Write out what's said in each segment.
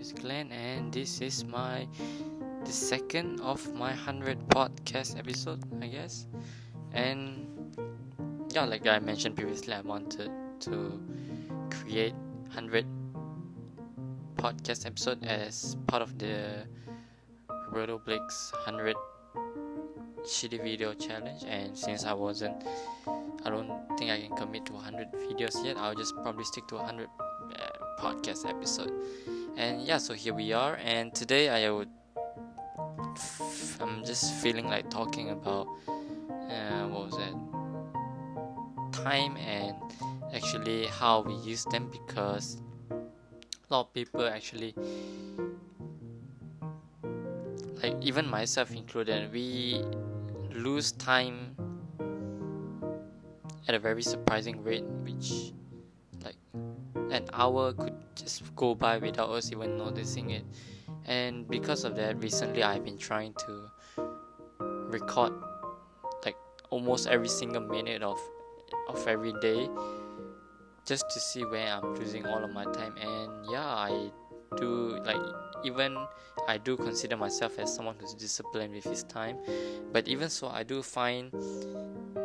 is Glenn, and this is my the second of my hundred podcast episode, I guess. And yeah, like I mentioned previously, I wanted to create hundred podcast episode as part of the Roberto Blake's hundred shitty video challenge. And since I wasn't, I don't think I can commit to 100 videos yet. I'll just probably stick to 100 uh, podcast episode. And yeah, so here we are. And today I would, I'm just feeling like talking about uh, what was that? Time and actually how we use them because a lot of people actually like even myself included we lose time at a very surprising rate which like an hour could just go by without us even noticing it. And because of that recently i've been trying to record like almost every single minute of of every day just to see where i'm losing all of my time. And yeah i do like even I do consider myself as someone who's disciplined with his time, but even so, I do find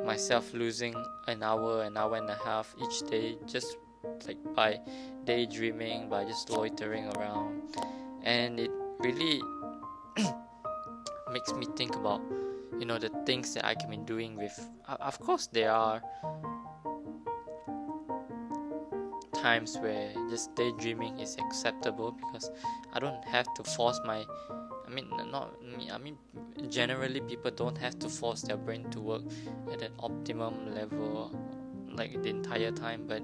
myself losing an hour, an hour and a half each day just like by daydreaming, by just loitering around, and it really makes me think about you know the things that I can be doing with. Of course, there are times where just daydreaming is acceptable because I don't have to force my I mean not me I mean generally people don't have to force their brain to work at an optimum level like the entire time but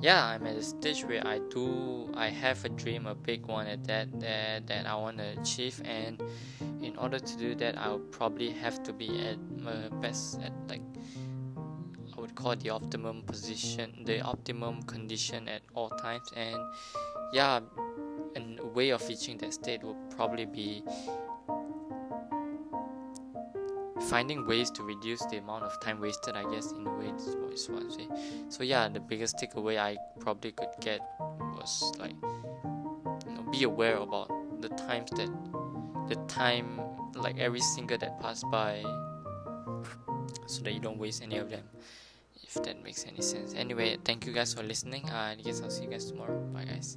yeah I'm at a stage where I do I have a dream a big one at that that, that I want to achieve. And in order to do that I'll probably have to be at my best at like I would call the optimum position the optimum condition at all times. And yeah and a way of reaching that state would probably be finding ways to reduce the amount of time wasted i guess in a way is way so yeah the biggest takeaway i probably could get was like you know, be aware about the times that the time like every single that passed by so that you don't waste any of them if that makes any sense. Anyway thank you guys for listening uh, i guess i'll see you guys tomorrow. Bye guys